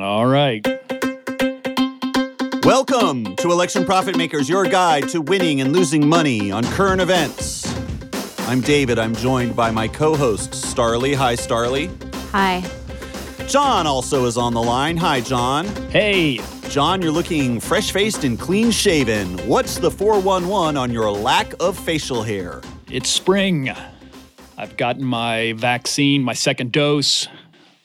All right. Welcome to Election Profit Makers, your guide to winning and losing money on current events. I'm David. I'm joined by my co host, Starlee. Hi, Starlee. Hi. John also is on the line. Hi, John. Hey, John, you're looking fresh faced and clean shaven. What's the 411 on your lack of facial hair? it's spring. I've gotten my vaccine, my second dose.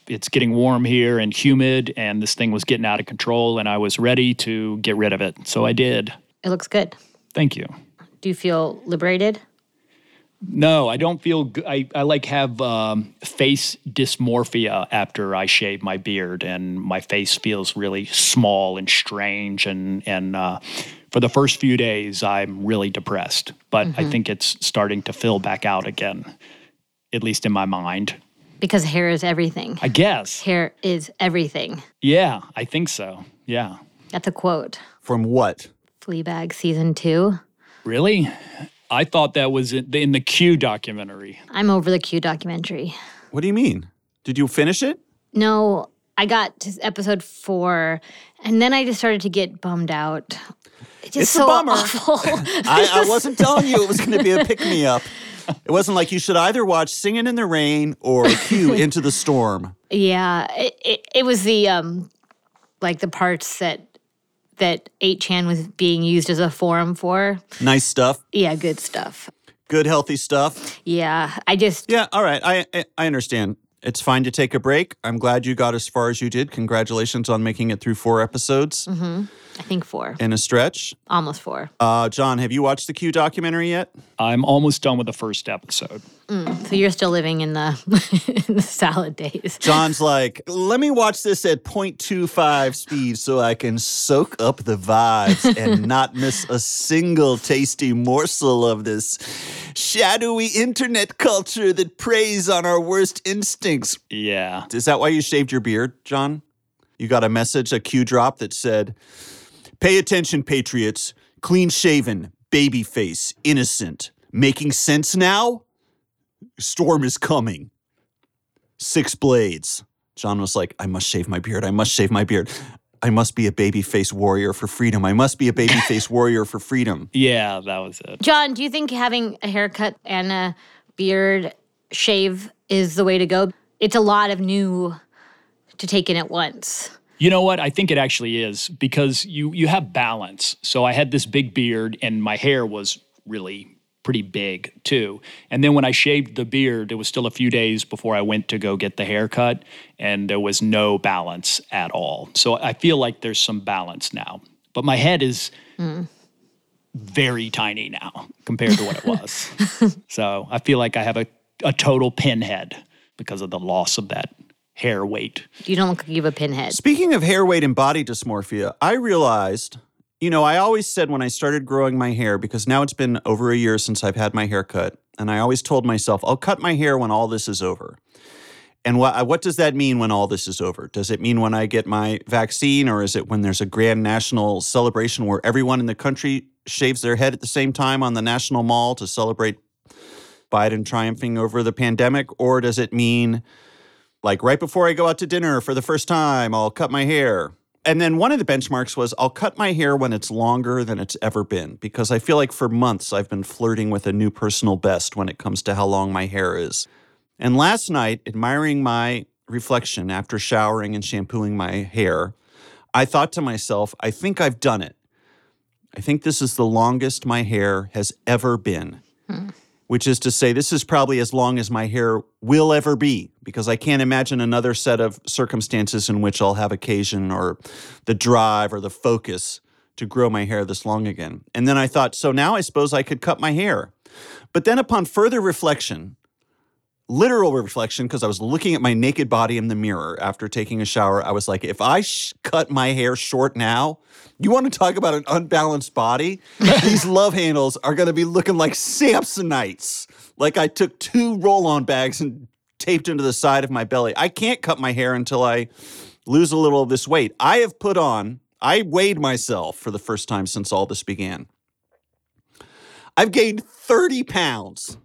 It's getting warm here and humid, and this thing was getting out of control, and I was ready to get rid of it. So I did. It looks good. Thank you. Do you feel liberated? No, I don't feel good. I, I like have um, face dysmorphia after I shave my beard, and my face feels really small and strange. And and uh, for the first few days, I'm really depressed. But I think it's starting to fill back out again, at least in my mind. Because hair is everything. I guess. Hair is everything. Yeah, I think so. Yeah. That's a quote. From what? Fleabag season two. Really? I thought that was in in the Q documentary. I'm over the Q documentary. What do you mean? Did you finish it? No, I got to episode four, and then I just started to get bummed out. It's just It's a so bummer. awful. I, I wasn't telling you it was going to be a pick me up. It wasn't like you should either watch Singing in the Rain or Q Into the Storm. yeah, it, it, it was the um, like the parts that that 8chan was being used as a forum for. Nice stuff. Yeah, good stuff. Good, healthy stuff. Yeah, I just Yeah, all right. I, I I understand. It's fine to take a break. I'm glad you got as far as you did. Congratulations on making it through four episodes Mm-hmm. I think four, in a stretch. almost four. Uh, John, have you watched the Q documentary yet? I'm almost done with the first episode. Mm, so you're still living in the, in the salad days. John's like, let me watch this at 0.25 speed so I can soak up the vibes and not miss a single tasty morsel of this shadowy internet culture that preys on our worst instincts. Yeah. Is that why you shaved your beard, John? You got a message, a Q drop that said, Pay attention, Patriots. Clean shaven, baby face, innocent. Making sense now? Storm is coming. Six blades. John was like, I must shave my beard. I must shave my beard. I must be a babyface warrior for freedom. I must be a babyface warrior for freedom. Yeah, that was it. John, do you think having a haircut and a beard shave is the way to go? It's a lot of new to take in at once. You know what? I think it actually is because you you have balance. So I had this big beard and my hair was really pretty big too. And then when I shaved the beard, it was still a few days before I went to go get the haircut and there was no balance at all. So I feel like there's some balance now. But my head is very tiny now compared to what it was. so I feel like I have a, a total pinhead because of the loss of that hair weight. You don't look like you have a pinhead. Speaking of hair weight and body dysmorphia, I realized, you know, I always said when I started growing my hair, because now it's been over a year since I've had my hair cut, and I always told myself, I'll cut my hair when all this is over. And what, what does that mean when all this is over? Does it mean when I get my vaccine, or is it when there's a grand national celebration where everyone in the country shaves their head at the same time on the National Mall to celebrate Biden triumphing over the pandemic? Or does it mean like right before I go out to dinner for the first time, I'll cut my hair. And then one of the benchmarks was I'll cut my hair when it's longer than it's ever been because I feel like for months I've been flirting with a new personal best when it comes to how long my hair is. And last night, admiring my reflection after showering and shampooing my hair, I thought to myself, I think I've done it. I think this is the longest my hair has ever been hmm. which is to say, this is probably as long as my hair will ever be, because I can't imagine another set of circumstances in which I'll have occasion or the drive or the focus to grow my hair this long again. And then I thought, so now I suppose I could cut my hair. But then upon further reflection, literal reflection, because I was looking at my naked body in the mirror after taking a shower, I was like, if I sh- cut my hair short now, you want to talk about an unbalanced body? These love handles are going to be looking like Samsonites. Like I took two roll on bags and taped into the side of my belly. I can't cut my hair until I lose a little of this weight. I have put on, I weighed myself for the first time since all this began. I've gained 30 pounds.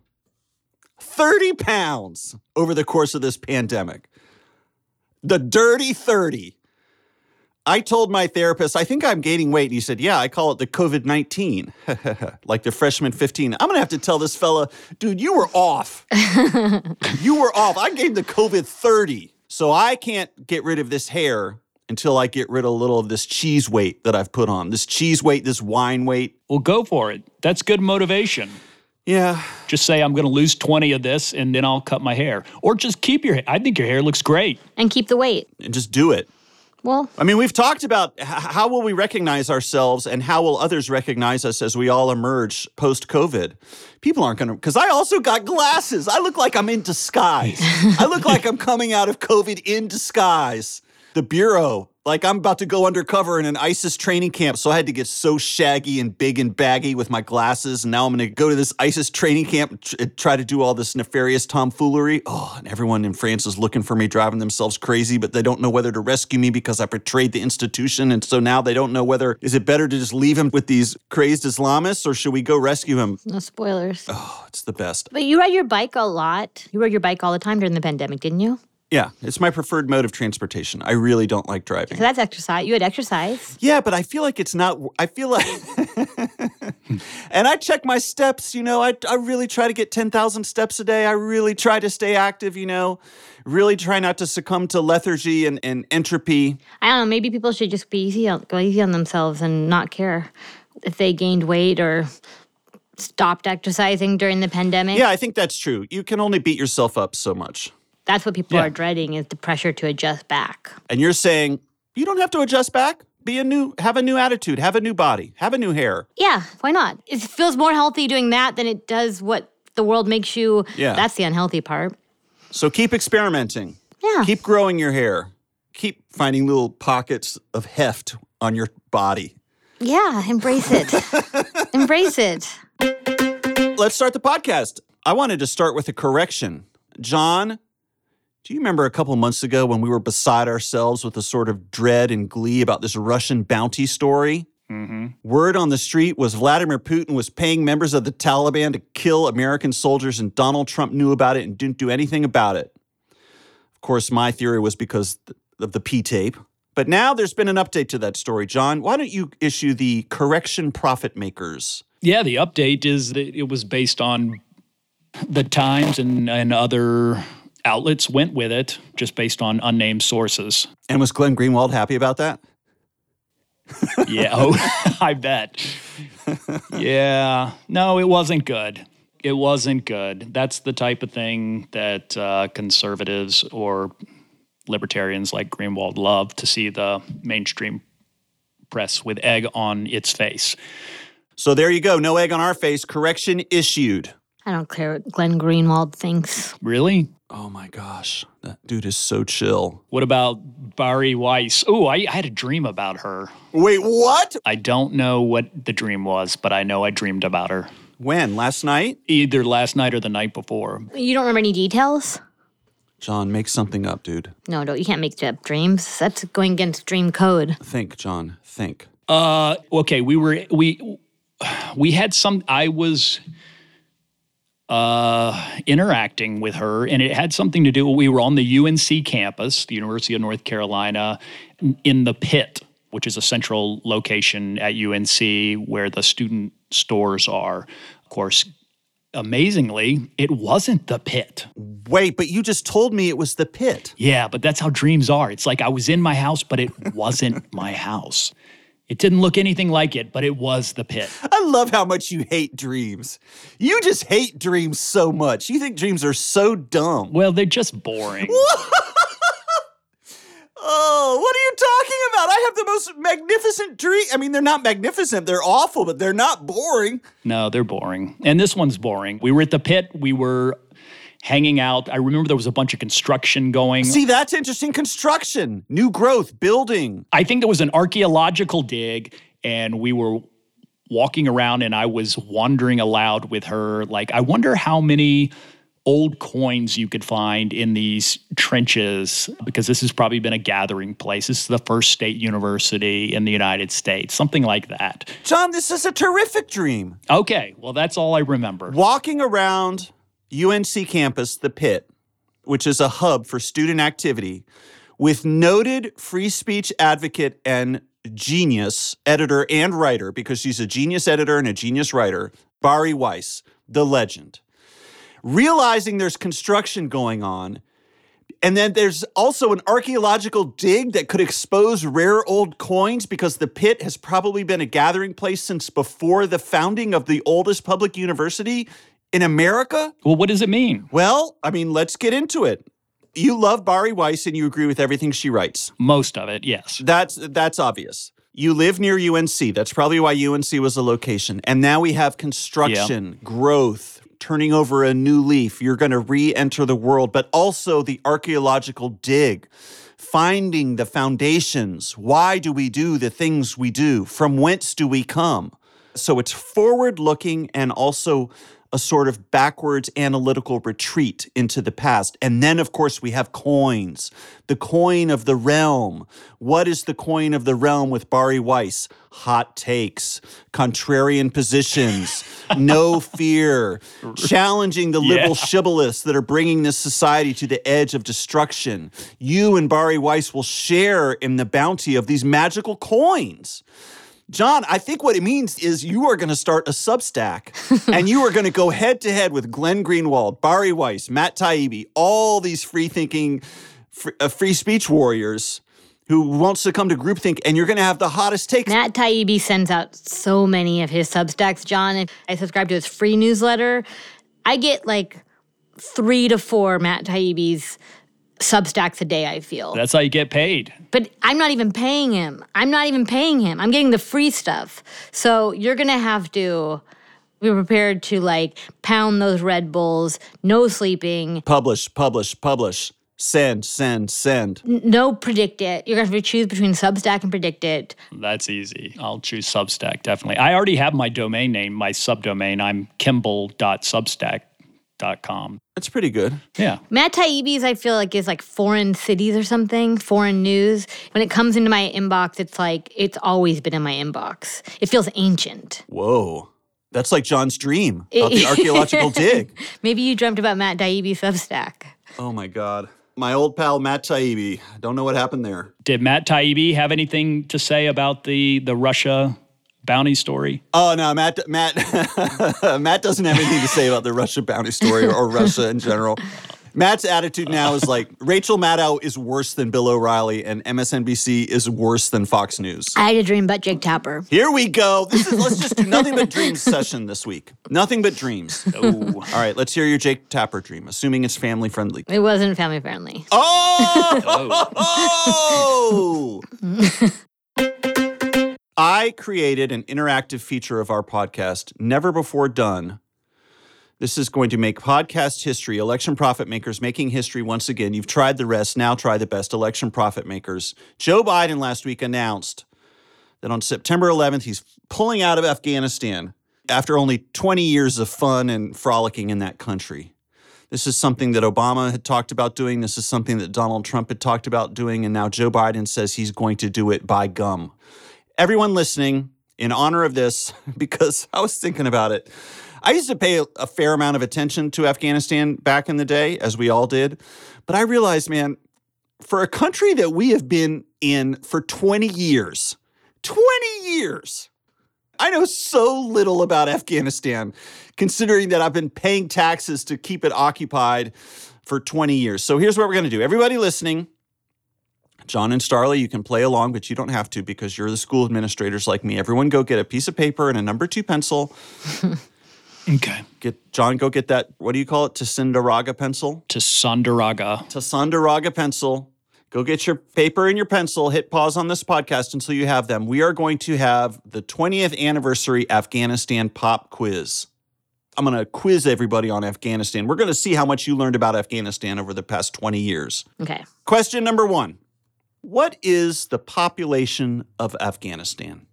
30 pounds over the course of this pandemic. The dirty 30. I told my therapist, I think I'm gaining weight. And he said, Yeah, I call it the COVID 19, like the freshman 15. I'm going to have to tell this fella, dude, you were off. you were off. I gained the COVID 30. So I can't get rid of this hair until I get rid of a little of this cheese weight that I've put on. This cheese weight, this wine weight. Well, go for it. That's good motivation. Yeah. Just say I'm going to lose 20 of this and then I'll cut my hair. Or just keep your hair. I think your hair looks great. And keep the weight. And just do it. Well, I mean, we've talked about h- how will we recognize ourselves and how will others recognize us as we all emerge post COVID. People aren't going to, because I also got glasses. I look like I'm in disguise. I look like I'm coming out of COVID in disguise. The Bureau, like I'm about to go undercover in an ISIS training camp. So I had to get so shaggy and big and baggy with my glasses. And now I'm going to go to this ISIS training camp and tr- uh, try to do all this nefarious tomfoolery. Oh, and everyone in France is looking for me, driving themselves crazy, but they don't know whether to rescue me because I betrayed the institution. And so now they don't know whether is it better to just leave him with these crazed Islamists or should we go rescue him? no spoilers. Oh, it's the best. But you ride your bike a lot. You rode your bike all the time during the pandemic, didn't you? Yeah, it's my preferred mode of transportation. I really don't like driving. So that's exercise. You had exercise. Yeah, but I feel like it's not. I feel like, and I check my steps. You know, I I really try to get ten thousand steps a day. I really try to stay active. You know, really try not to succumb to lethargy and, and entropy. I don't know. Maybe people should just be easy on, go easy on themselves and not care if they gained weight or stopped exercising during the pandemic. Yeah, I think that's true. You can only beat yourself up so much. That's what people Yeah. are dreading is the pressure to adjust back. And you're saying you don't have to adjust back. Be a new, have a new attitude, have a new body, have a new hair. Yeah, why not? It feels more healthy doing that than it does what the world makes you. Yeah. That's the unhealthy part. So keep experimenting. Yeah. Keep growing your hair. Keep finding little pockets of heft on your body. Yeah, embrace it. embrace it. Let's start the podcast. I wanted to start with a correction. John, do you remember a couple months ago when we were beside ourselves with a sort of dread and glee about this Russian bounty story? Mm-hmm. Word on the street was Vladimir Putin was paying members of the Taliban to kill American soldiers, and Donald Trump knew about it and didn't do anything about it. Of course, my theory was because of the P tape. But now there's been an update to that story. John, why don't you issue the correction profit makers? Yeah, the update is that it was based on the Times and, and other outlets went with it, just based on unnamed sources. And was Glenn Greenwald happy about that? Yeah, oh, I bet. Yeah, no, it wasn't good. It wasn't good. That's the type of thing that uh, conservatives or libertarians like Greenwald love to see the mainstream press with egg on its face. So there you go. No egg on our face. Correction issued. I don't care what Glenn Greenwald thinks. Really? Oh my gosh. That dude is so chill. What about Bari Weiss? Oh, I, I had a dream about her. Wait, what? I don't know what the dream was, but I know I dreamed about her When? Last night? either last night or the night before. You don't remember any details? John, make something up, dude. No, no, you can't make up dreams. That's going against dream code. Think, John. Think. Uh, okay, we were we we had some. I was uh interacting with her, and it had something to do. We were on the UNC campus, the University of North Carolina, in the pit, which is a central location at UNC where the student stores are. Of course, amazingly, it wasn't the pit. Wait, but you just told me it was the pit. Yeah, but that's how dreams are. It's like I was in my house, but it wasn't my house. It didn't look anything like it, but it was the pit. I love how much you hate dreams. You just hate dreams so much. You think dreams are so dumb. Well, they're just boring. Oh, what are you talking about? I have the most magnificent dream. I mean, they're not magnificent, they're awful, but they're not boring. No, they're boring. And this one's boring. We were at the pit. We were hanging out. I remember there was a bunch of construction going. See, that's interesting. Construction, new growth, building. I think there was an archaeological dig, and we were walking around, and I was wondering aloud with her, like, I wonder how many old coins you could find in these trenches because this has probably been a gathering place. This is the first state university in the United States, something like that. John, this is a terrific dream. Okay, well, that's all I remember. Walking around UNC campus, the pit, which is a hub for student activity, with noted free speech advocate and genius editor and writer, because she's a genius editor and a genius writer, Bari Weiss, the legend. Realizing there's construction going on, and then there's also an archaeological dig that could expose rare old coins because the pit has probably been a gathering place since before the founding of the oldest public university in America. Well, what does it mean? Well, I mean, let's get into it. You love Bari Weiss and you agree with everything she writes. Most of it, yes. That's that's obvious. You live near UNC. That's probably why UNC was a location. And now we have construction, growth, turning over a new leaf. You're going to re-enter the world, but also the archaeological dig, finding the foundations. Why do we do the things we do? From whence do we come? So it's forward looking and also a sort of backwards analytical retreat into the past. And then, of course, we have coins. The coin of the realm. What is the coin of the realm with Bari Weiss? Hot takes, contrarian positions, no fear, challenging the liberal Yeah. shibboleths that are bringing this society to the edge of destruction. You and Bari Weiss will share in the bounty of these magical coins. John, I think what it means is you are going to start a Substack and you are going to go head to head with Glenn Greenwald, Bari Weiss, Matt Taibbi, all these free thinking, free, uh, free speech warriors who won't succumb to groupthink, and you're going to have the hottest takes. Matt Taibbi sends out so many of his Substacks, John. and I subscribe to his free newsletter. I get like three to four Matt Taibbi's Substacks a day, I feel. That's how you get paid. but I'm not even paying him. I'm not even paying him. I'm getting the free stuff. So you're going to have to be prepared to like pound those Red Bulls, no sleeping, Publish, publish, publish. Send, send, send. n- no PredictIt. You're going to have to choose between Substack and PredictIt. That's easy. I'll choose Substack, definitely. I already have my domain name, my subdomain. I'm kimball.substack.com. That's pretty good. Yeah. Matt Taibbi's, I feel like, is like foreign cities or something, foreign news. When it comes into my inbox, it's like it's always been in my inbox. It feels ancient. Whoa. That's like John's dream about the archaeological dig. Maybe you dreamt about Matt Taibbi Substack. Oh my God. My old pal Matt Taibbi. Don't know what happened there. Did Matt Taibbi have anything to say about the the Russia bounty story? Oh no, Matt. Matt. Matt doesn't have anything to say about the Russia bounty story or, or Russia in general. Matt's attitude now is like Rachel Maddow is worse than Bill O'Reilly, and MSNBC is worse than Fox News. I had a dream about Jake Tapper. Here we go. This is let's just do nothing but dreams session this week. Nothing but dreams. Oh, all right. Let's hear your Jake Tapper dream, assuming it's family friendly. It wasn't family friendly. Oh! oh. I created an interactive feature of our podcast, never before done. This is going to make podcast history, election profit makers making history once again. You've tried the rest, now try the best, election profit makers. Joe Biden last week announced that on September 11th, he's pulling out of Afghanistan after only 20 years of fun and frolicking in that country. This is something that Obama had talked about doing. This is something that Donald Trump had talked about doing. And now Joe Biden says he's going to do it by gum. Everyone listening, in honor of this, because I was thinking about it, I used to pay a, fair amount of attention to Afghanistan back in the day, as we all did. But I realized, man, for a country that we have been in for 20 years, 20 years, I know so little about Afghanistan, considering that I've been paying taxes to keep it occupied for 20 years. So here's what we're going to do. Everybody listening, John and Starlee, you can play along, but you don't have to because you're the school administrators like me. Everyone go get a piece of paper and a number two pencil. Okay. Get John, go get that, what do you call it? Tasindaraga pencil? To Sandaraga. Tasandaraga pencil. Go get your paper and your pencil. Hit pause on this podcast until you have them. We are going to have the 20th anniversary Afghanistan pop quiz. I'm going to quiz everybody on Afghanistan. We're going to see how much you learned about Afghanistan over the past 20 years. Okay. Question number one What is the population of Afghanistan?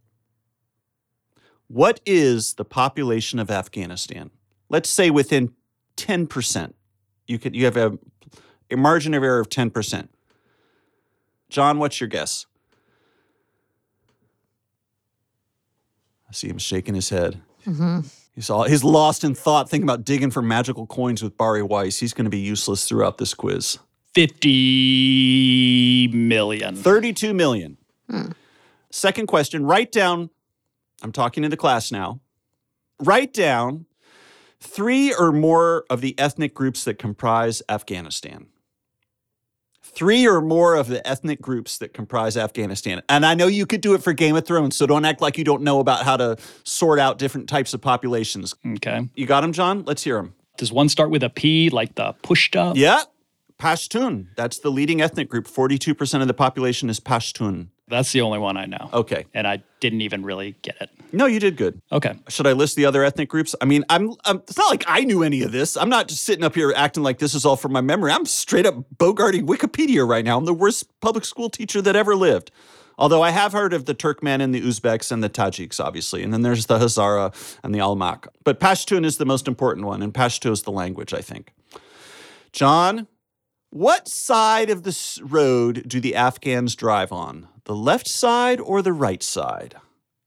What is the population of Afghanistan? Let's say within 10%. You could you have a, a margin of error of 10%. John, what's your guess? I see him shaking his head. Mm-hmm. He's all he's lost in thought, thinking about digging for magical coins with Bari Weiss. He's going to be useless throughout this quiz. 50 million. 32 million. Hmm. Second question write down, I'm talking to the class now. Write down three or more of the ethnic groups that comprise Afghanistan. Three or more of the ethnic groups that comprise Afghanistan. And I know you could do it for Game of Thrones, so don't act like you don't know about how to sort out different types of populations. Okay. You got them, John? Let's hear them. Does one start with a P, like the Pushta? Yeah. Pashtun. That's the leading ethnic group. 42% of the population is Pashtun. That's the only one I know. Okay. And I didn't even really get it. No, you did good. Okay. Should I list the other ethnic groups? I mean, I'm, I'm it's not like I knew any of this. I'm not just sitting up here acting like this is all from my memory. I'm straight up bogarting Wikipedia right now. I'm the worst public school teacher that ever lived. Although I have heard of the Turkmen and the Uzbeks and the Tajiks, obviously. And then there's the Hazara and the Almak. But Pashtun is the most important one, and Pashto is the language, I think. John, what side of the road do the Afghans drive on? The left side or the right side?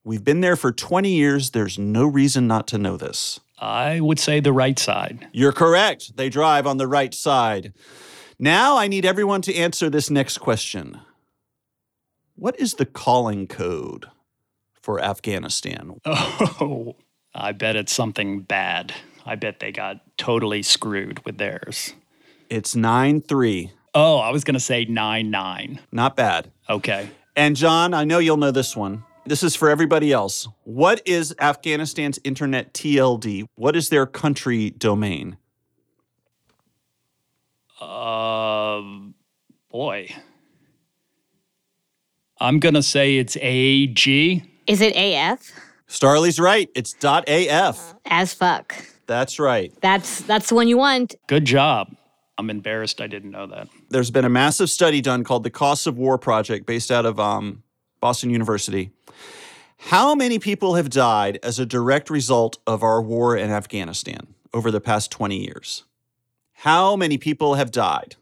We've been there for 20 years. There's no reason not to know this. I would say the right side. You're correct. They drive on the right side. Now I need everyone to answer this next question What is the calling code for Afghanistan? Oh, I bet it's something bad. I bet they got totally screwed with theirs. It's 9 3. Oh, I was going to say 9 9. Not bad. Okay. And John, I know you'll know this one. This is for everybody else. What is Afghanistan's internet TLD? What is their country domain? Um, boy. I'm going to say it's AG. Is it AF? Starlee's right. It's .af. As fuck. That's right. That's that's the one you want. Good job. I'm embarrassed I didn't know that. There's been a massive study done called the Costs of War Project based out of um, Boston University. How many people have died as a direct result of our war in Afghanistan over the past 20 years? How many people have died?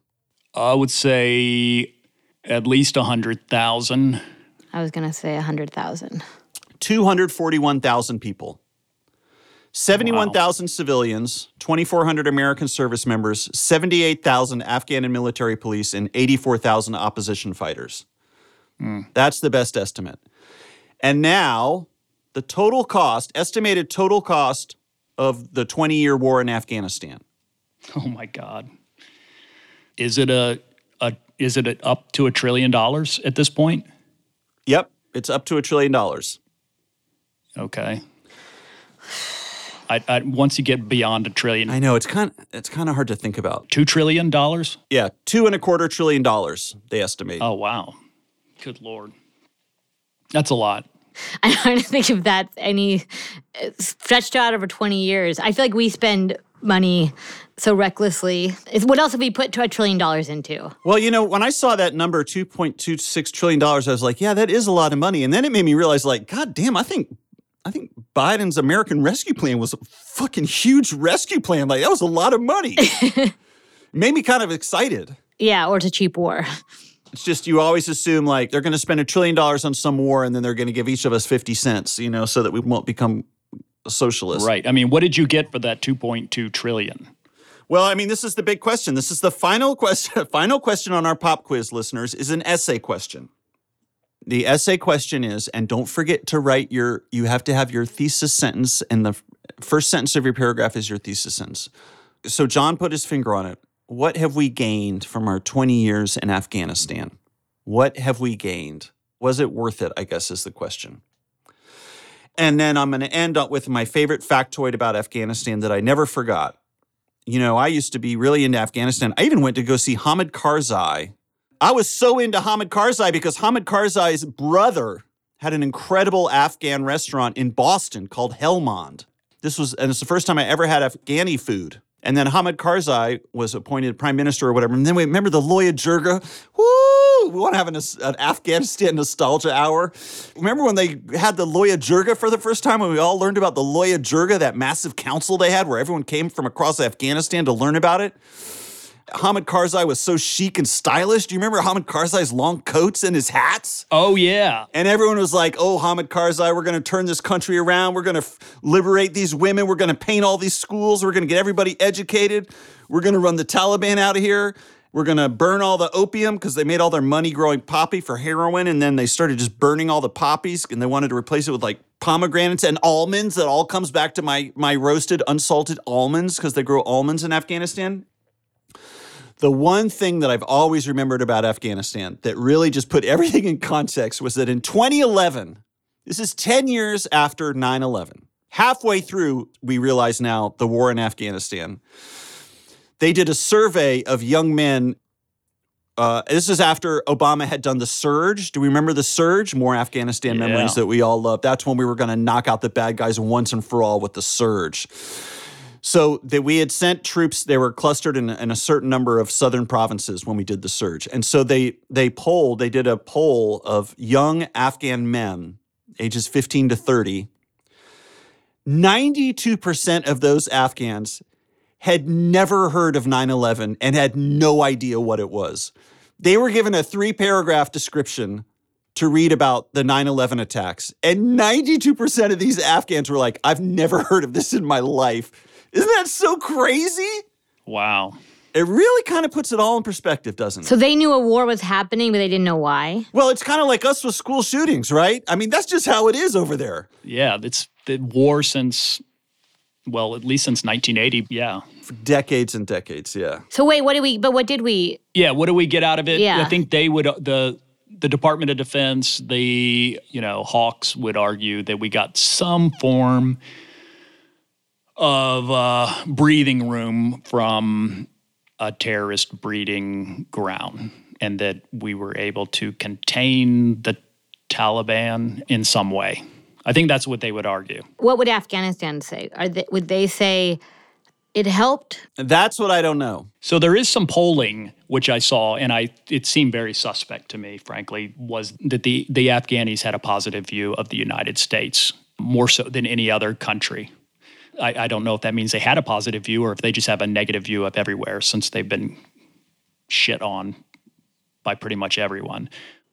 I would say at least 100,000. I was gonna say a hundred thousand. 241,000 people. 71,000 civilians, 2,400 American service members, 78,000 Afghan and military police, and 84,000 opposition fighters. Hmm. That's the best estimate. And now, the total cost, estimated total cost of the 20 year war in Afghanistan. Oh my God. Is it a, a is it a, up to a trillion dollars at this point? Yep, it's up to a trillion dollars. Okay. I, I, once you get beyond a trillion, I know it's kind it's kind of hard to think about. two trillion dollars. Yeah, two and a quarter trillion dollars they estimate. Oh wow, good lord, that's a lot. I'm trying to think if that's any uh, stretched out over 20 years. I feel like we spend money so recklessly. It's, what else have we put a trillion dollars into? Well, you know, when I saw that number, two point two six trillion dollars, I was like, yeah, that is a lot of money. And then it made me realize, like, God damn, I think, I think Biden's American Rescue Plan was a fucking huge rescue plan. Like, that was a lot of money. made me kind of excited. Yeah, or it's a cheap war. It's just you always assume like they're going to spend a trillion dollars on some war, and then they're going to give each of us fifty cents, you know, so that we won't become a socialist. Right. I mean, what did you get for that two point two trillion? Well, I mean, this is the big question. This is the final question. Final question on our pop quiz, listeners, is an essay question. The essay question is, and don't forget to write your. You have to have your thesis sentence, and the first sentence of your paragraph is your thesis sentence. So John put his finger on it. What have we gained from our 20 years in Afghanistan? What have we gained? Was it worth it? I guess is the question. And then I'm going to end up with my favorite factoid about Afghanistan that I never forgot you know, I used to be really into Afghanistan. I even went to go see Hamid Karzai. I was so into Hamid Karzai because Hamid Karzai's brother had an incredible Afghan restaurant in Boston called Helmand. This was, and it's the first time I ever had Afghani food. And then Hamid Karzai was appointed prime minister or whatever. And then we remember the Loya Jirga. Woo! We want to have an, an Afghanistan nostalgia hour. Remember when they had the Loya Jirga for the first time when we all learned about the Loya Jirga, that massive council they had where everyone came from across Afghanistan to learn about it? Hamid Karzai was so chic and stylish. Do you remember Hamid Karzai's long coats and his hats? Oh yeah. And everyone was like, oh, Hamid Karzai, we're going to turn this country around. We're going to f- liberate these women. We're going to paint all these schools. We're going to get everybody educated. We're going to run the Taliban out of here. we're going to burn all the opium because they made all their money growing poppy for heroin. And then they started just burning all the poppies and they wanted to replace it with like pomegranates and almonds. That all comes back to my, my roasted, unsalted almonds because they grow almonds in Afghanistan. The one thing that I've always remembered about Afghanistan that really just put everything in context was that in 2011, this is 10 years after 9 11, halfway through, we realize now the war in Afghanistan they did a survey of young men. Uh, this is after Obama had done the surge. Do we remember the surge? More Afghanistan Yeah. memories that we all love. That's when we were going to knock out the bad guys once and for all with the surge. So that we had sent troops, they were clustered in, in a certain number of southern provinces when we did the surge. And so they they polled, they did a poll of young Afghan men, ages 15 to 30. 92% of those Afghans had never heard of 9 11 and had no idea what it was. They were given a three paragraph description to read about the 9 11 attacks. And 92% of these Afghans were like, I've never heard of this in my life. Isn't that so crazy? Wow. It really kind of puts it all in perspective, doesn't it? So they knew a war was happening, but they didn't know why. well, it's kind of like us with school shootings, right? I mean, that's just how it is over there. Yeah, it's the war since, well, at least since 1980. Yeah. For decades and decades, yeah. So wait, what did we? But what did we? Yeah. What do we get out of it? Yeah. I think they would, uh, the, the Department of Defense, the, you know, Hawks would argue that we got some form of uh, breathing room from a terrorist breeding ground and that we were able to contain the Taliban in some way. I think that's what they would argue. What would Afghanistan say? Are they, would they say it helped? That's what I don't know. So there is some polling which I saw, and I it seemed very suspect to me, frankly, was that the the Afghanis had a positive view of the United States more so than any other country. I, I don't know if that means they had a positive view or if they just have a negative view of everywhere since they've been shit on by pretty much everyone.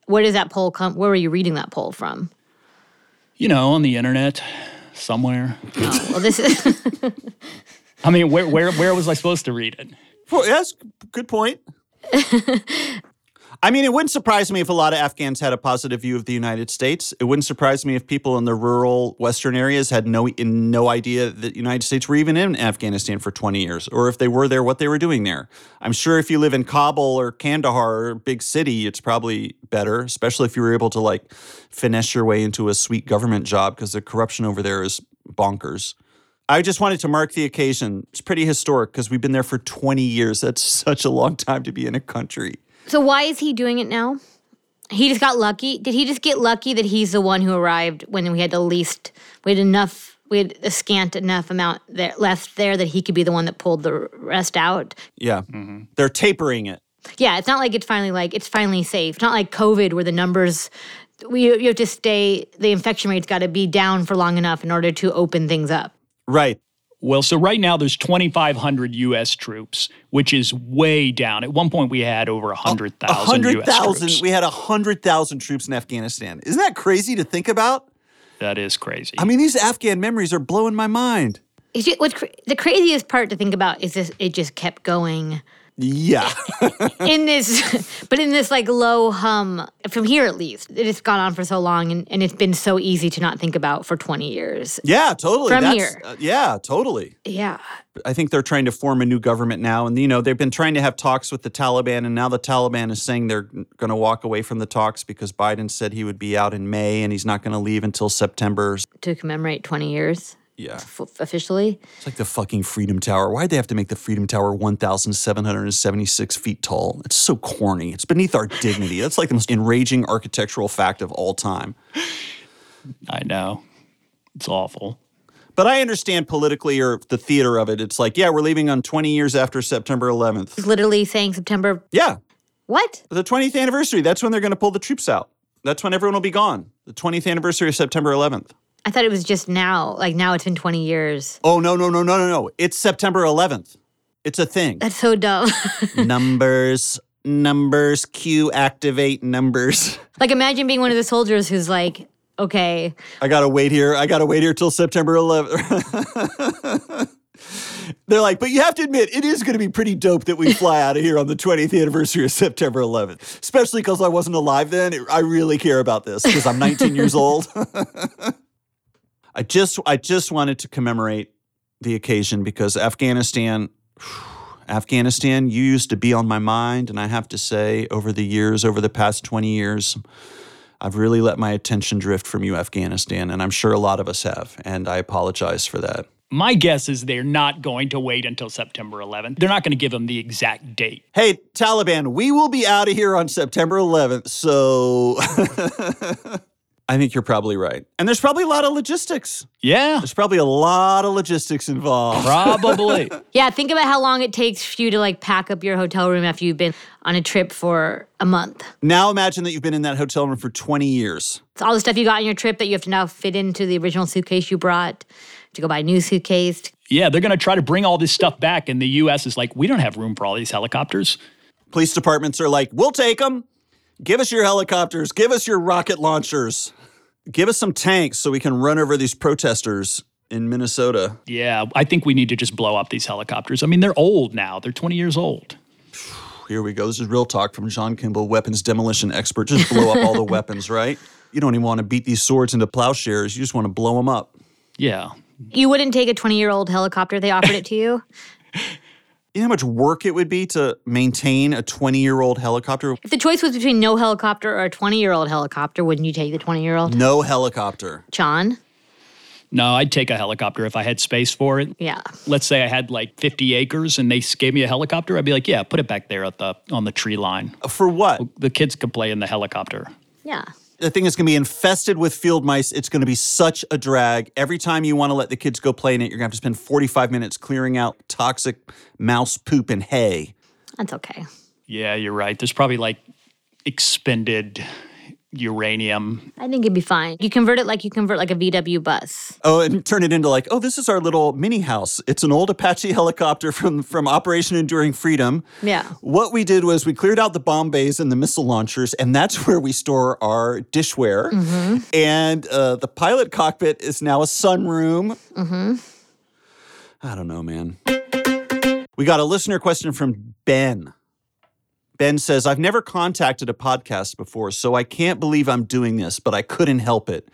Where does that poll come? Where were you reading that poll from? You know, on the internet somewhere. Oh, well, this is I mean, where where where was I supposed to read it? Well, that's a good point. I mean, it wouldn't surprise me if a lot of Afghans had a positive view of the United States. It wouldn't surprise me if people in the rural western areas had no no idea that the United States were even in Afghanistan for 20 years, or if they were there, what they were doing there. I'm sure if you live in Kabul or Kandahar or a big city, it's probably better, especially if you were able to like finesse your way into a sweet government job because the corruption over there is bonkers. I just wanted to mark the occasion. It's pretty historic because we've been there for 20 years. That's such a long time to be in a country. So. Why is he doing it now? He just got lucky. Did he just get lucky that he's the one who arrived when we had the least? We had enough. We had a scant enough amount there, left there that he could be the one that pulled the rest out. Yeah. Mm-hmm. They're tapering it. Yeah, it's not like it's finally like it's finally safe. It's not like COVID where the numbers we you have to stay the infection rate's got to be down for long enough in order to open things up. Right. Well, so right now there's 2,500 U.S. troops, which is way down. At one point, we had over 100,000 U.S. 100,000. troops. We had 100,000 troops in Afghanistan. Isn't that crazy to think about? that is crazy. I mean, these Afghan memories are blowing my mind. It's just, what's cra- the craziest part to think about is this it just kept going Yeah. in this but in this like low hum from here at least it has gone on for so long and, and it's been so easy to not think about for 20 years yeah, totally. From That's- here. uh, yeah, totally. yeah I think they're trying to form a new government now. And, you know, they've been trying to have talks with the Taliban. And now the Taliban is saying they're going to walk away from the talks because Biden said he would be out in May and he's not going to leave until September. to commemorate 20 years Yeah. f- officially It's like the fucking Freedom Tower. Why'd they have to make the Freedom Tower 1,776 feet tall? It's so corny. It's beneath our dignity. That's like the most enraging architectural fact of all time. I know. It's awful. But I understand politically or the theater of it. It's like, yeah, we're leaving on 20 years after September 11th. it's literally saying september Yeah, what the 20th anniversary. That's when they're going to pull the troops out. That's when everyone will be gone. The 20th anniversary of September 11th. I thought it was just now like now it's been 20 years Oh, no, no, no, no, no, no. It's September 11th. It's a thing. that's so dumb numbers, numbers, Q activate numbers. like imagine being one of the soldiers who's like okay I gotta wait here. I gotta wait here till September 11th. They're like, but you have to admit, it is going to be pretty dope that we fly out of here on the 20th anniversary of September 11th, especially because I wasn't alive then. I really care about this because I'm 19 years old. I just, I just wanted to commemorate the occasion because Afghanistan, Afghanistan, you used to be on my mind, and I have to say, over the years, over the past 20 years, I've really let my attention drift from you, Afghanistan, and I'm sure a lot of us have, and I apologize for that. My guess is they're not going to wait until September 11th. They're not going to give them the exact date. Hey, Taliban, we will be out of here on September 11th, so I think you're probably right. And there's probably a lot of logistics. Yeah, There's probably a lot of logistics involved. probably. Yeah, think about how long it takes for you to like pack up your hotel room after you've been on a trip for a month. Now imagine that you've been in that hotel room for 20 years. It's all the stuff you got on your trip that you have to now fit into the original suitcase you brought. To go buy a new suitcase. yeah, they're going to try to bring all this stuff back, and the U.S. is like, we don't have room for all these helicopters. Police departments are like, we'll take them. Give us your helicopters. Give us your rocket launchers. Give us some tanks so we can run over these protesters in Minnesota. Yeah, I think we need to just blow up these helicopters. I mean, they're old now. They're 20 years old. Here we go. This is real talk from John Kimball, weapons demolition expert. Just blow up all the weapons, right? You don't even want to beat these swords into plowshares. You just want to blow them up. Yeah. You wouldn't take a 20 year old helicopter, they offered it to you. You know how much work it would be to maintain a 20 year old helicopter? If the choice was between no helicopter or a 20 year old helicopter, wouldn't you take the 20 year old? No helicopter. John? No, I'd take a helicopter if I had space for it. Yeah. Let's say I had like 50 acres and they gave me a helicopter. I'd be like, yeah, put it back there at the on the tree line. For what? The kids could play in the helicopter. Yeah. The thing is going to be infested with field mice. It's going to be such a drag. Every time you want to let the kids go play in it, you're going to have to spend 45 minutes clearing out toxic mouse poop and hay. That's okay. Yeah, you're right. There's probably like expended uranium. I think it'd be fine. You convert it like you convert like a VW bus. Oh, and turn it into like, oh, this is our little mini house. It's an old Apache helicopter from from Operation Enduring Freedom. Yeah. What we did was we cleared out the bomb bays and the missile launchers, and that's where we store our dishware. And uh, the pilot cockpit is now a sunroom. I don't know, man. We got a listener question from Ben. Ben says, I've never contacted a podcast before, so I can't believe I'm doing this, but I couldn't help it.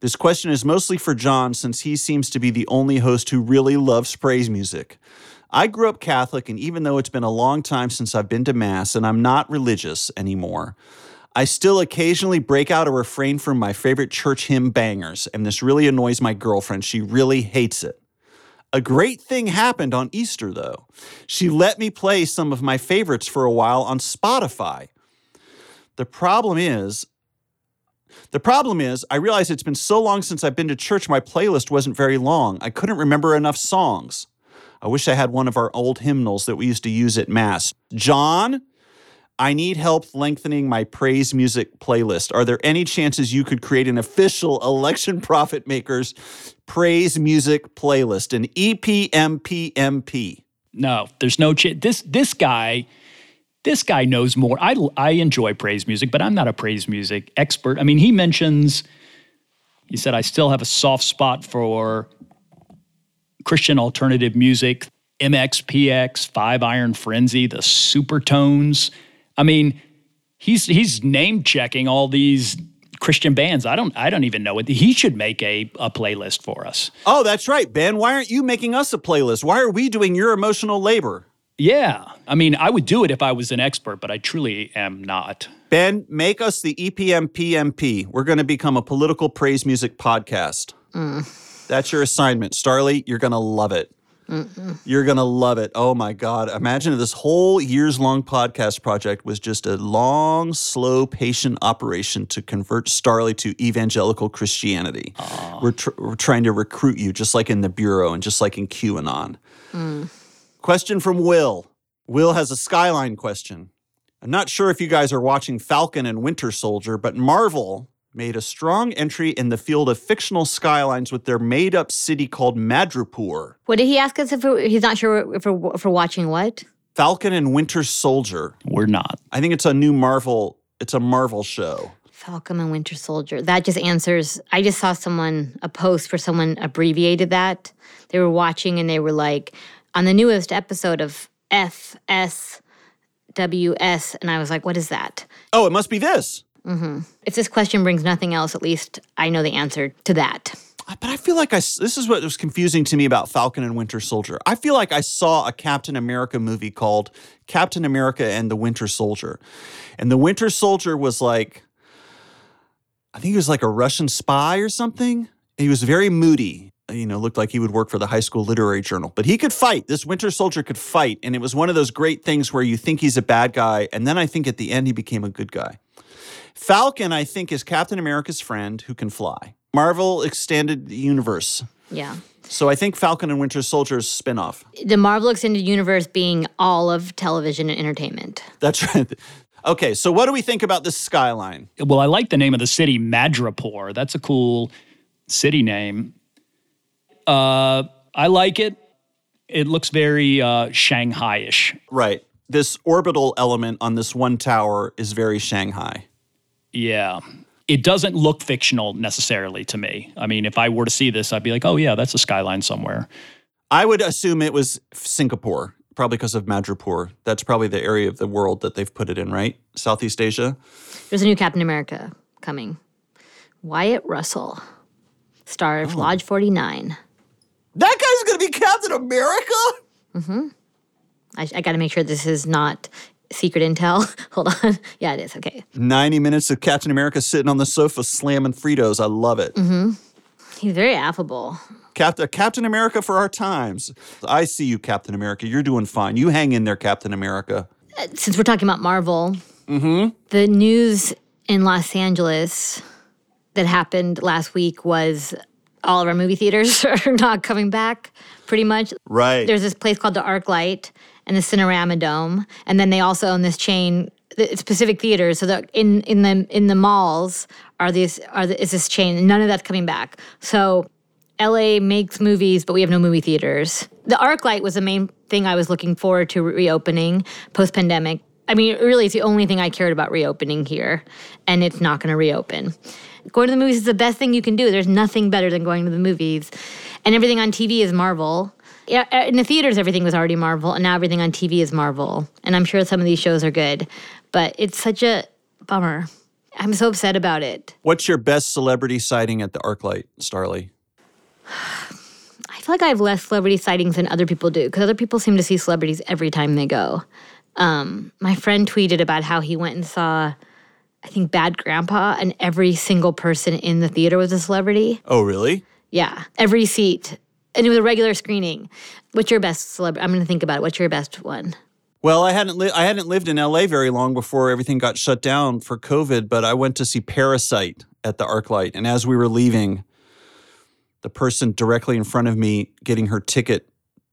This question is mostly for John since he seems to be the only host who really loves praise music. I grew up Catholic, and even though it's been a long time since I've been to Mass and I'm not religious anymore, I still occasionally break out a refrain from my favorite church hymn bangers, and this really annoys my girlfriend. She really hates it. A great thing happened on Easter, though. She let me play some of my favorites for a while on Spotify. The problem is, the problem is, I realize it's been so long since I've been to church, my playlist wasn't very long. I couldn't remember enough songs. I wish I had one of our old hymnals that we used to use at Mass. John, I need help lengthening my praise music playlist. Are there any chances you could create an official Election Profit Makers praise music playlist, an EPMPMP? No, there's no ch- this this guy this guy knows more. I I enjoy praise music, but I'm not a praise music expert. I mean, he mentions he said I still have a soft spot for Christian alternative music, MXPX, Five Iron Frenzy, the Supertones. I mean, he's he's name checking all these Christian bands. I don't I don't even know it. He should make a, a playlist for us. Oh, that's right, Ben. Why aren't you making us a playlist? Why are we doing your emotional labor? Yeah. I mean, I would do it if I was an expert, but I truly am not. Ben, make us the E EPMPMP. We're going to become a political praise music podcast. Mm. That's your assignment. Starlee, you're going to love it. You're going to love it. Oh my God. Imagine if this whole years long podcast project was just a long, slow, patient operation to convert Starlee to evangelical Christianity. We're, tr- we're trying to recruit you, just like in the Bureau and just like in QAnon. Mm. Question from Will. Will has a skyline question. I'm not sure if you guys are watching Falcon and Winter Soldier, but Marvel made a strong entry in the field of fictional skylines with their made up city called Madripoor. What did he ask us if we're, he's not sure if we're, if we're watching what? Falcon and Winter Soldier. We're not. I think it's a new Marvel, it's a Marvel show. Falcon and Winter Soldier. That just answers. I just saw someone, a post where someone abbreviated that. They were watching and they were like, on the newest episode of FSWS, and I was like, what is that? Oh, it must be this. Mm-hmm. If this question brings nothing else, at least I know the answer to that. But I feel like I, s- this is what was confusing to me about Falcon and Winter Soldier. I feel like I saw a Captain America movie called Captain America and the Winter Soldier. And the Winter Soldier was like, I think he was like a Russian spy or something. He was very moody. You know, looked like he would work for the high school literary journal, but he could fight. This Winter Soldier could fight. And it was one of those great things where you think he's a bad guy. And then I think at the end he became a good guy. Falcon, I think, is Captain America's friend who can fly. Marvel extended universe. Yeah. So I think Falcon and Winter Soldier's spinoff. The Marvel Extended Universe being all of television and entertainment. That's right. Okay, so what do we think about this skyline? Well, I like the name of the city, Madripoor. That's a cool city name. Uh, I like it. It looks very uh, Shanghai-ish. Right. This orbital element on this one tower is very Shanghai. Yeah. It doesn't look fictional necessarily to me. I mean, if I were to see this, I'd be like, oh, yeah, that's a skyline somewhere. I would assume it was Singapore, probably because of Madripoor. That's probably the area of the world that they've put it in, right? Southeast Asia. There's a new Captain America coming. Wyatt Russell, star Oh. of Lodge 49. That guy's going to be Captain America? Mm-hmm. I, I got to make sure this is not secret intel. Hold on. Yeah, it is. Okay. 90 minutes of Captain America sitting on the sofa slamming Fritos. I love it. Mm-hmm. He's very affable. Captain, Captain America for our times. I see you, Captain America. You're doing fine. You hang in there, Captain America. Since we're talking about Marvel, mm-hmm. the news in Los Angeles that happened last week was all of our movie theaters are not coming back, pretty much. Right. There's this place called the ArcLight and the Cinerama Dome, and then they also own this chain, the specific theaters. So that in in the in the malls are these are the, is this chain, none of that's coming back. So. LA makes movies, but we have no movie theaters. The ArcLight was the main thing I was looking forward to reopening post pandemic. I mean, really, it's the only thing I cared about reopening here, and it's not going to reopen. Going to the movies is the best thing you can do. There's nothing better than going to the movies. And everything on TV is Marvel. Yeah, uh, in the theaters, everything was already Marvel, and now everything on TV is Marvel. And I'm sure some of these shows are good, but it's such a bummer. I'm so upset about it. What's your best celebrity sighting at the ArcLight, Starlee? I feel like I have less celebrity sightings than other people do because other people seem to see celebrities every time they go. Um, my friend tweeted about how he went and saw, I think, Bad Grandpa, and every single person in the theater was a celebrity. Oh, really? Yeah, every seat. And it was a regular screening. What's your best celebrity? I'm going to think about it. What's your best one? Well, I hadn't li- I hadn't lived in LA very long before everything got shut down for COVID, but I went to see Parasite at the ArcLight, and as we were leaving, the person directly in front of me getting her ticket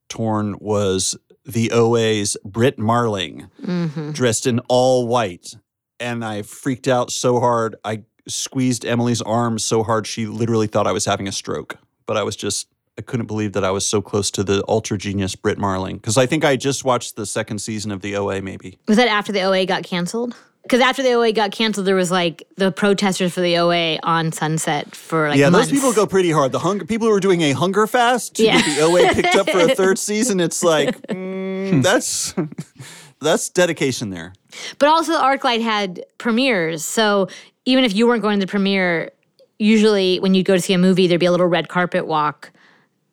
torn was the OA's Brit Marling, mm-hmm. dressed in all white, and I freaked out so hard I squeezed Emily's arm so hard she literally thought I was having a stroke. But I was just I couldn't believe that I was so close to the ultra genius Brit Marling because I think I just watched the second season of the OA. Maybe Was that after the OA got canceled? Because after the OA got canceled, there was like the protesters for the OA on Sunset for like yeah, months. those people go pretty hard. The hunger people who are doing a hunger fast to Yeah. get the OA picked up for a third season. It's like mm, that's that's dedication there. But also, the ArcLight had premieres. So even if you weren't going to the premiere, usually when you'd go to see a movie, there'd be a little red carpet walk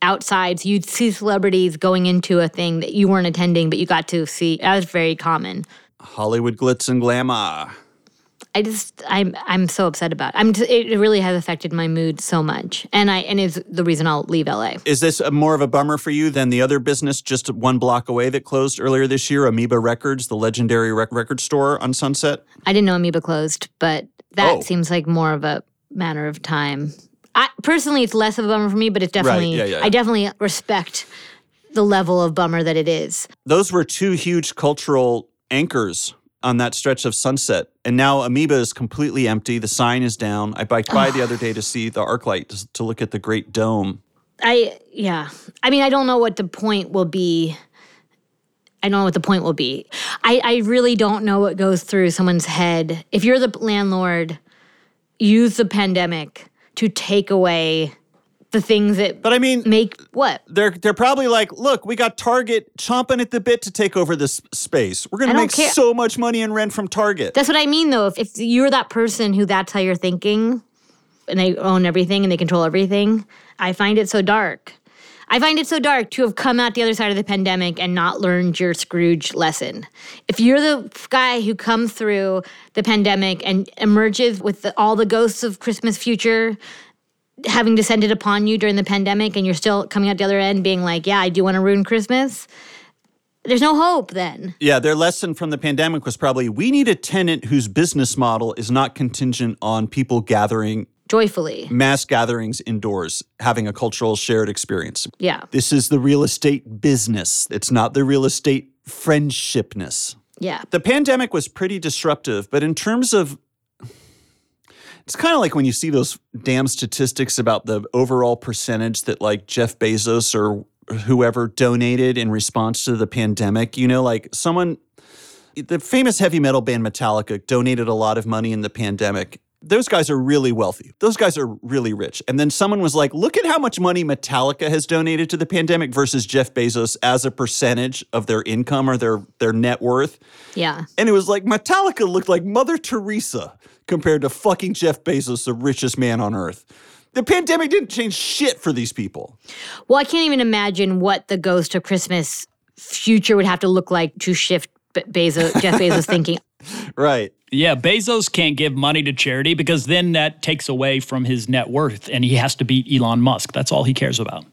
outside. So you'd see celebrities going into a thing that you weren't attending, but you got to see. That was very common. Hollywood glitz and glamour. I just I'm I'm so upset about it. I'm just, it really has affected my mood so much, and I and it's the reason I'll leave LA. Is this a more of a bummer for you than the other business just one block away that closed earlier this year, Amoeba Records, the legendary rec- record store on Sunset? I didn't know Amoeba closed, but that Oh. seems like more of a matter of time. I personally, it's less of a bummer for me, but it's definitely yeah, yeah, yeah. I definitely respect the level of bummer that it is. Those were two huge cultural anchors on that stretch of sunset. And now Amoeba is completely empty. The sign is down. I biked by the other day to see the ArcLight to, to look at the Great Dome. I yeah. I mean, I don't know what the point will be. I don't know what the point will be. I, I really don't know what goes through someone's head. If you're the landlord, use the pandemic to take away the things that But I mean, make what? they're they're probably like, look, we got Target chomping at the bit to take over this space. We're gonna make care. so much money in rent from Target. That's what I mean, though. If, if you're that person who that's how you're thinking and they own everything and they control everything, I find it so dark. I find it so dark to have come out the other side of the pandemic and not learned your Scrooge lesson. If you're the guy who comes through the pandemic and emerges with the, all the ghosts of Christmas future having descended upon you during the pandemic and you're still coming out the other end being like, yeah, I do want to ruin Christmas, there's no hope then. yeah, their lesson from the pandemic was probably we need a tenant whose business model is not contingent on people gathering Joyfully. mass gatherings indoors, having a cultural shared experience. Yeah. This is the real estate business. It's not the real estate friendshipness. Yeah. The pandemic was pretty disruptive, but in terms of it's kind of like when you see those damn statistics about the overall percentage that like Jeff Bezos or whoever donated in response to the pandemic. You know, like someone, the famous heavy metal band Metallica donated a lot of money in the pandemic. Those guys are really wealthy. Those guys are really rich. And then someone was like, look at how much money Metallica has donated to the pandemic versus Jeff Bezos as a percentage of their income or their, their net worth. Yeah. And it was like Metallica looked like Mother Teresa compared to fucking Jeff Bezos, the richest man on earth. The pandemic didn't change shit for these people. Well, I can't even imagine what the ghost of Christmas future would have to look like to shift Be- Bezos, Jeff Bezos thinking. Right. Yeah, Bezos can't give money to charity because then that takes away from his net worth and he has to beat Elon Musk. That's all he cares about.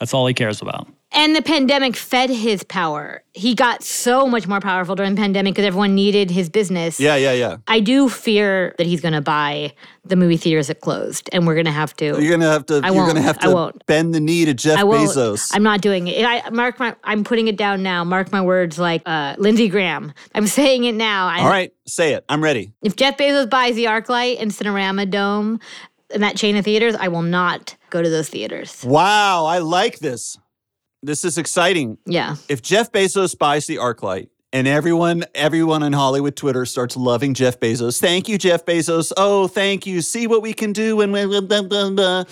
That's all he cares about. And the pandemic fed his power. He got so much more powerful during the pandemic because everyone needed his business. Yeah, yeah, yeah. I do fear that he's going to buy the movie theaters that closed, and we're going to have to. You're gonna have to. I you're gonna won't. have I to won't. bend the knee to Jeff I won't. Bezos. I'm not doing it. I mark my. I'm putting it down now. Mark my words, like uh, Lindsey Graham. I'm saying it now. I, All right, say it. I'm ready. If Jeff Bezos buys the ArcLight and Cinerama Dome and that chain of theaters, I will not go to those theaters. Wow, I like this. This is exciting. Yeah. If Jeff Bezos buys the ArcLight and everyone everyone on Hollywood Twitter starts loving Jeff Bezos. Thank you, Jeff Bezos. Oh, thank you. See what we can do when we blah, blah, blah, blah.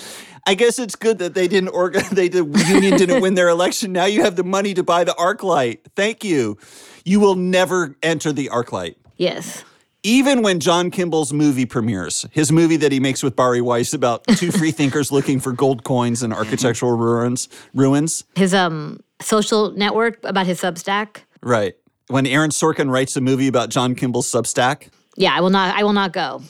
I guess it's good that they didn't organ they the union didn't win their election. Now you have the money to buy the ArcLight. Thank you. You will never enter the ArcLight. Yes. Even when John Kimball's movie premieres, his movie that he makes with Bari Weiss about two free thinkers looking for gold coins and architectural ruins, ruins, His um social network about his Substack. Right. When Aaron Sorkin writes a movie about John Kimball's Substack, Yeah, I will not. I will not go.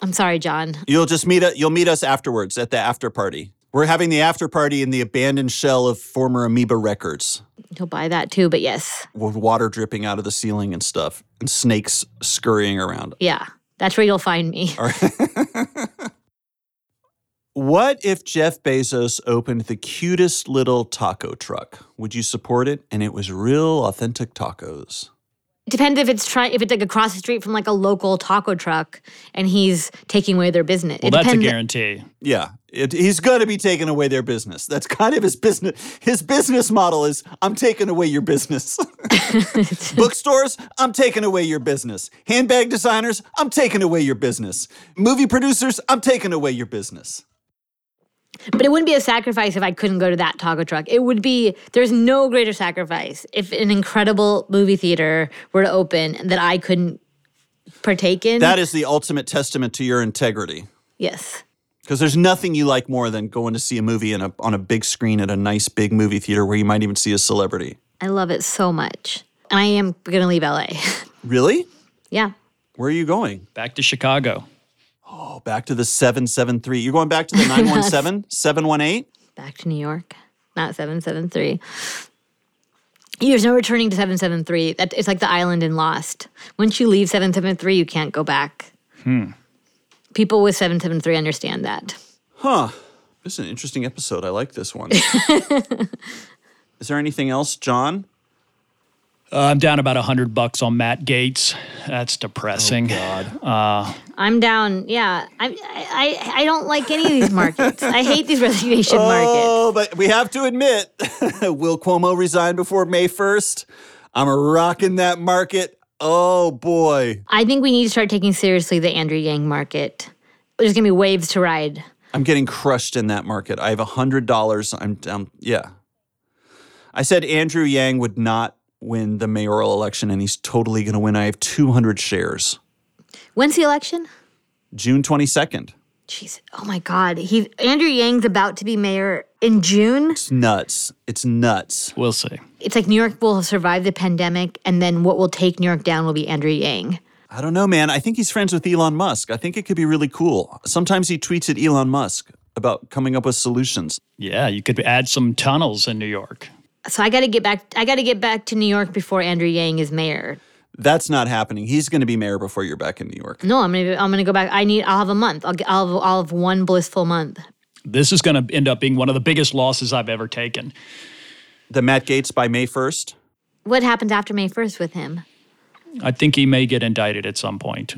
I'm sorry, John. you'll just meet you'll meet us afterwards at the after party. We're having the after party in the abandoned shell of former Amoeba Records, He'll buy that too. But yes, with water dripping out of the ceiling and stuff, and snakes scurrying around. yeah, that's where you'll find me. What if Jeff Bezos opened the cutest little taco truck? Would you support it? And it was real authentic tacos. Depends if it's try if it's like across the street from like a local taco truck and he's taking away their business. Well, it that's a guarantee. Yeah, it, he's going to be taking away their business. That's kind of his business. His business model is I'm taking away your business. Bookstores, I'm taking away your business. Handbag designers, I'm taking away your business. Movie producers, I'm taking away your business. But it wouldn't be a sacrifice if I couldn't go to that taco truck. It would be, there's no greater sacrifice if an incredible movie theater were to open that I couldn't partake in. That is the ultimate testament to your integrity. yes. Because there's nothing you like more than going to see a movie in a, on a big screen at a nice big movie theater where you might even see a celebrity. I love it so much. And I am going to leave LA. Really? yeah. Where are you going? Back to Chicago. Oh, back to the 773. You're going back to the 917, 718? Back to New York. Not 773. There's no returning to 773. That it's like the island in Lost. Once you leave 773, you can't go back. Hmm. People with 773 understand that. Huh. This is an interesting episode. I like this one. is there anything else, John? Uh, I'm down about a hundred bucks on Matt Gaetz. That's depressing. Oh God. I'm down. Yeah, I, I I don't like any of these markets. I hate these resignation markets. Oh, but we have to admit, will Cuomo resign before May 1st? I'm rocking that market. Oh, boy. I think we need to start taking seriously the Andrew Yang market. There's gonna be waves to ride. I'm getting crushed in that market. I have a $100. I'm down. Yeah. I said Andrew Yang would not win the mayoral election, and he's totally going to win. I have 200 shares. When's the election? June 22nd. Jeez. Oh my God. He Andrew Yang's about to be mayor in June. It's nuts. It's nuts. We'll see. It's like New York will survive the pandemic, and then what will take New York down will be Andrew Yang. I don't know, man. I think he's friends with Elon Musk. I think it could be really cool. Sometimes he tweets at Elon Musk about coming up with solutions. Yeah, you could add some tunnels in New York. So I got to get back. I got to get back to New York before Andrew Yang is mayor. That's not happening. He's going to be mayor before you're back in New York. No, I'm gonna. I'm gonna go back. I need. I'll have a month. I'll. I'll have, I'll have one blissful month. This is going to end up being one of the biggest losses I've ever taken. The Matt Gaetz by May 1st. What happens after May 1st with him? I think he may get indicted at some point,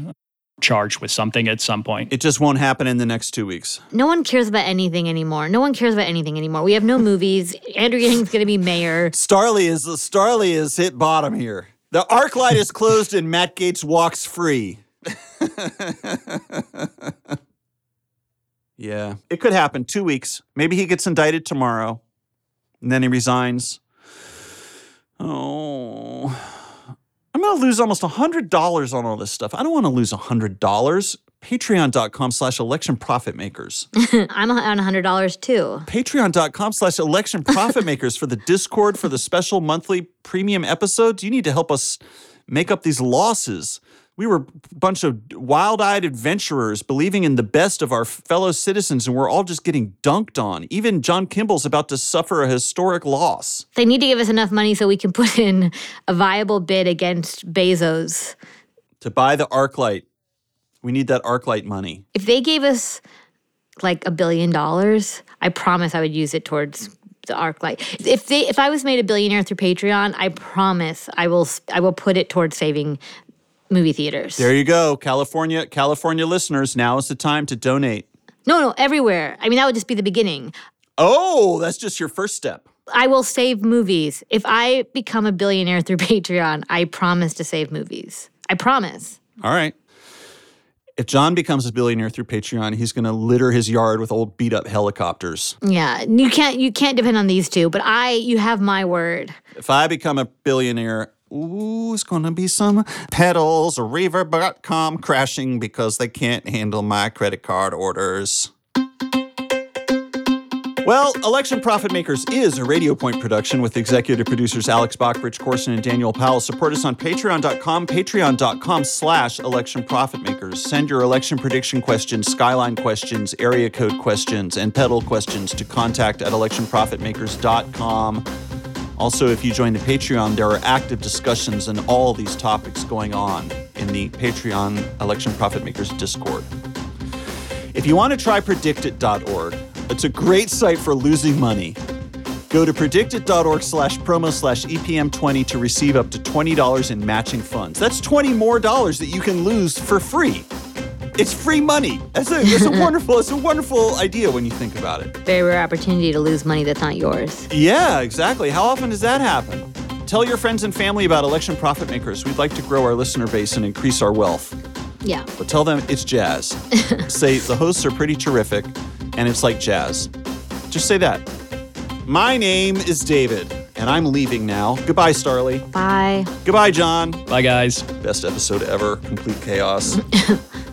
charged with something at some point. It just won't happen in the next two weeks. No one cares about anything anymore. No one cares about anything anymore. We have no movies. Andrew Yang's gonna be mayor. Starlee is Starlee is hit bottom here. The ArcLight is closed and Matt Gaetz walks free. yeah, it could happen. Two weeks. Maybe he gets indicted tomorrow, and then he resigns. Oh, I'm gonna lose almost hundred dollars on all this stuff. I don't want to lose hundred dollars. Patreon.com slash election profit makers. I'm on hundred dollars too. patreon.com slash election profit makers for the discord for the special monthly premium episodes you need to help us make up these losses we were a bunch of wild-eyed adventurers believing in the best of our fellow citizens and we're all just getting dunked on even john kimball's about to suffer a historic loss They need to give us enough money so we can put in a viable bid against Bezos. to buy the ArcLight we need that ArcLight money If they gave us like a billion dollars, I promise I would use it towards the ArcLight. If they if I was made a billionaire through Patreon, I promise I will I will put it towards saving movie theaters. there you go california california listeners now is the time to donate no, no, everywhere. I mean that would just be the beginning. oh that's just your first step I will save movies. If I become a billionaire through Patreon, I promise to save movies. I promise. All right. If John becomes a billionaire through Patreon, he's going to litter his yard with old beat up helicopters. Yeah, you can't you can't depend on these two, but I you have my word. If I become a billionaire, ooh, it's going to be some pedals or reverb.com crashing because they can't handle my credit card orders. Well, Election Profit Makers is a Radio Point production with executive producers Alex Bach, Rich Corson, and Daniel Powell. Support us on patreon.com, patreon.com slash election profit makers. Send your election prediction questions, skyline questions, area code questions, and pedal questions to contact at electionprofitmakers.com. Also, if you join the Patreon, there are active discussions on all these topics going on in the Patreon Election Profit Makers Discord. If you want to try predictit.org, it's a great site for losing money. Go to predictit.org slash promo slash EPM20 to receive up to $20 in matching funds. That's 20 more dollars that you can lose for free. It's free money. That's a, it's a wonderful, it's a wonderful idea when you think about it. Very rare opportunity to lose money that's not yours. Yeah, exactly. How often does that happen? Tell your friends and family about Election Profit Makers. We'd like to grow our listener base and increase our wealth. Yeah. But tell them it's jazz. say the hosts are pretty terrific and it's like jazz. Just say that. My name is David and I'm leaving now. Goodbye, Starlee. Bye. Goodbye, John. Bye, guys. Best episode ever. Complete chaos.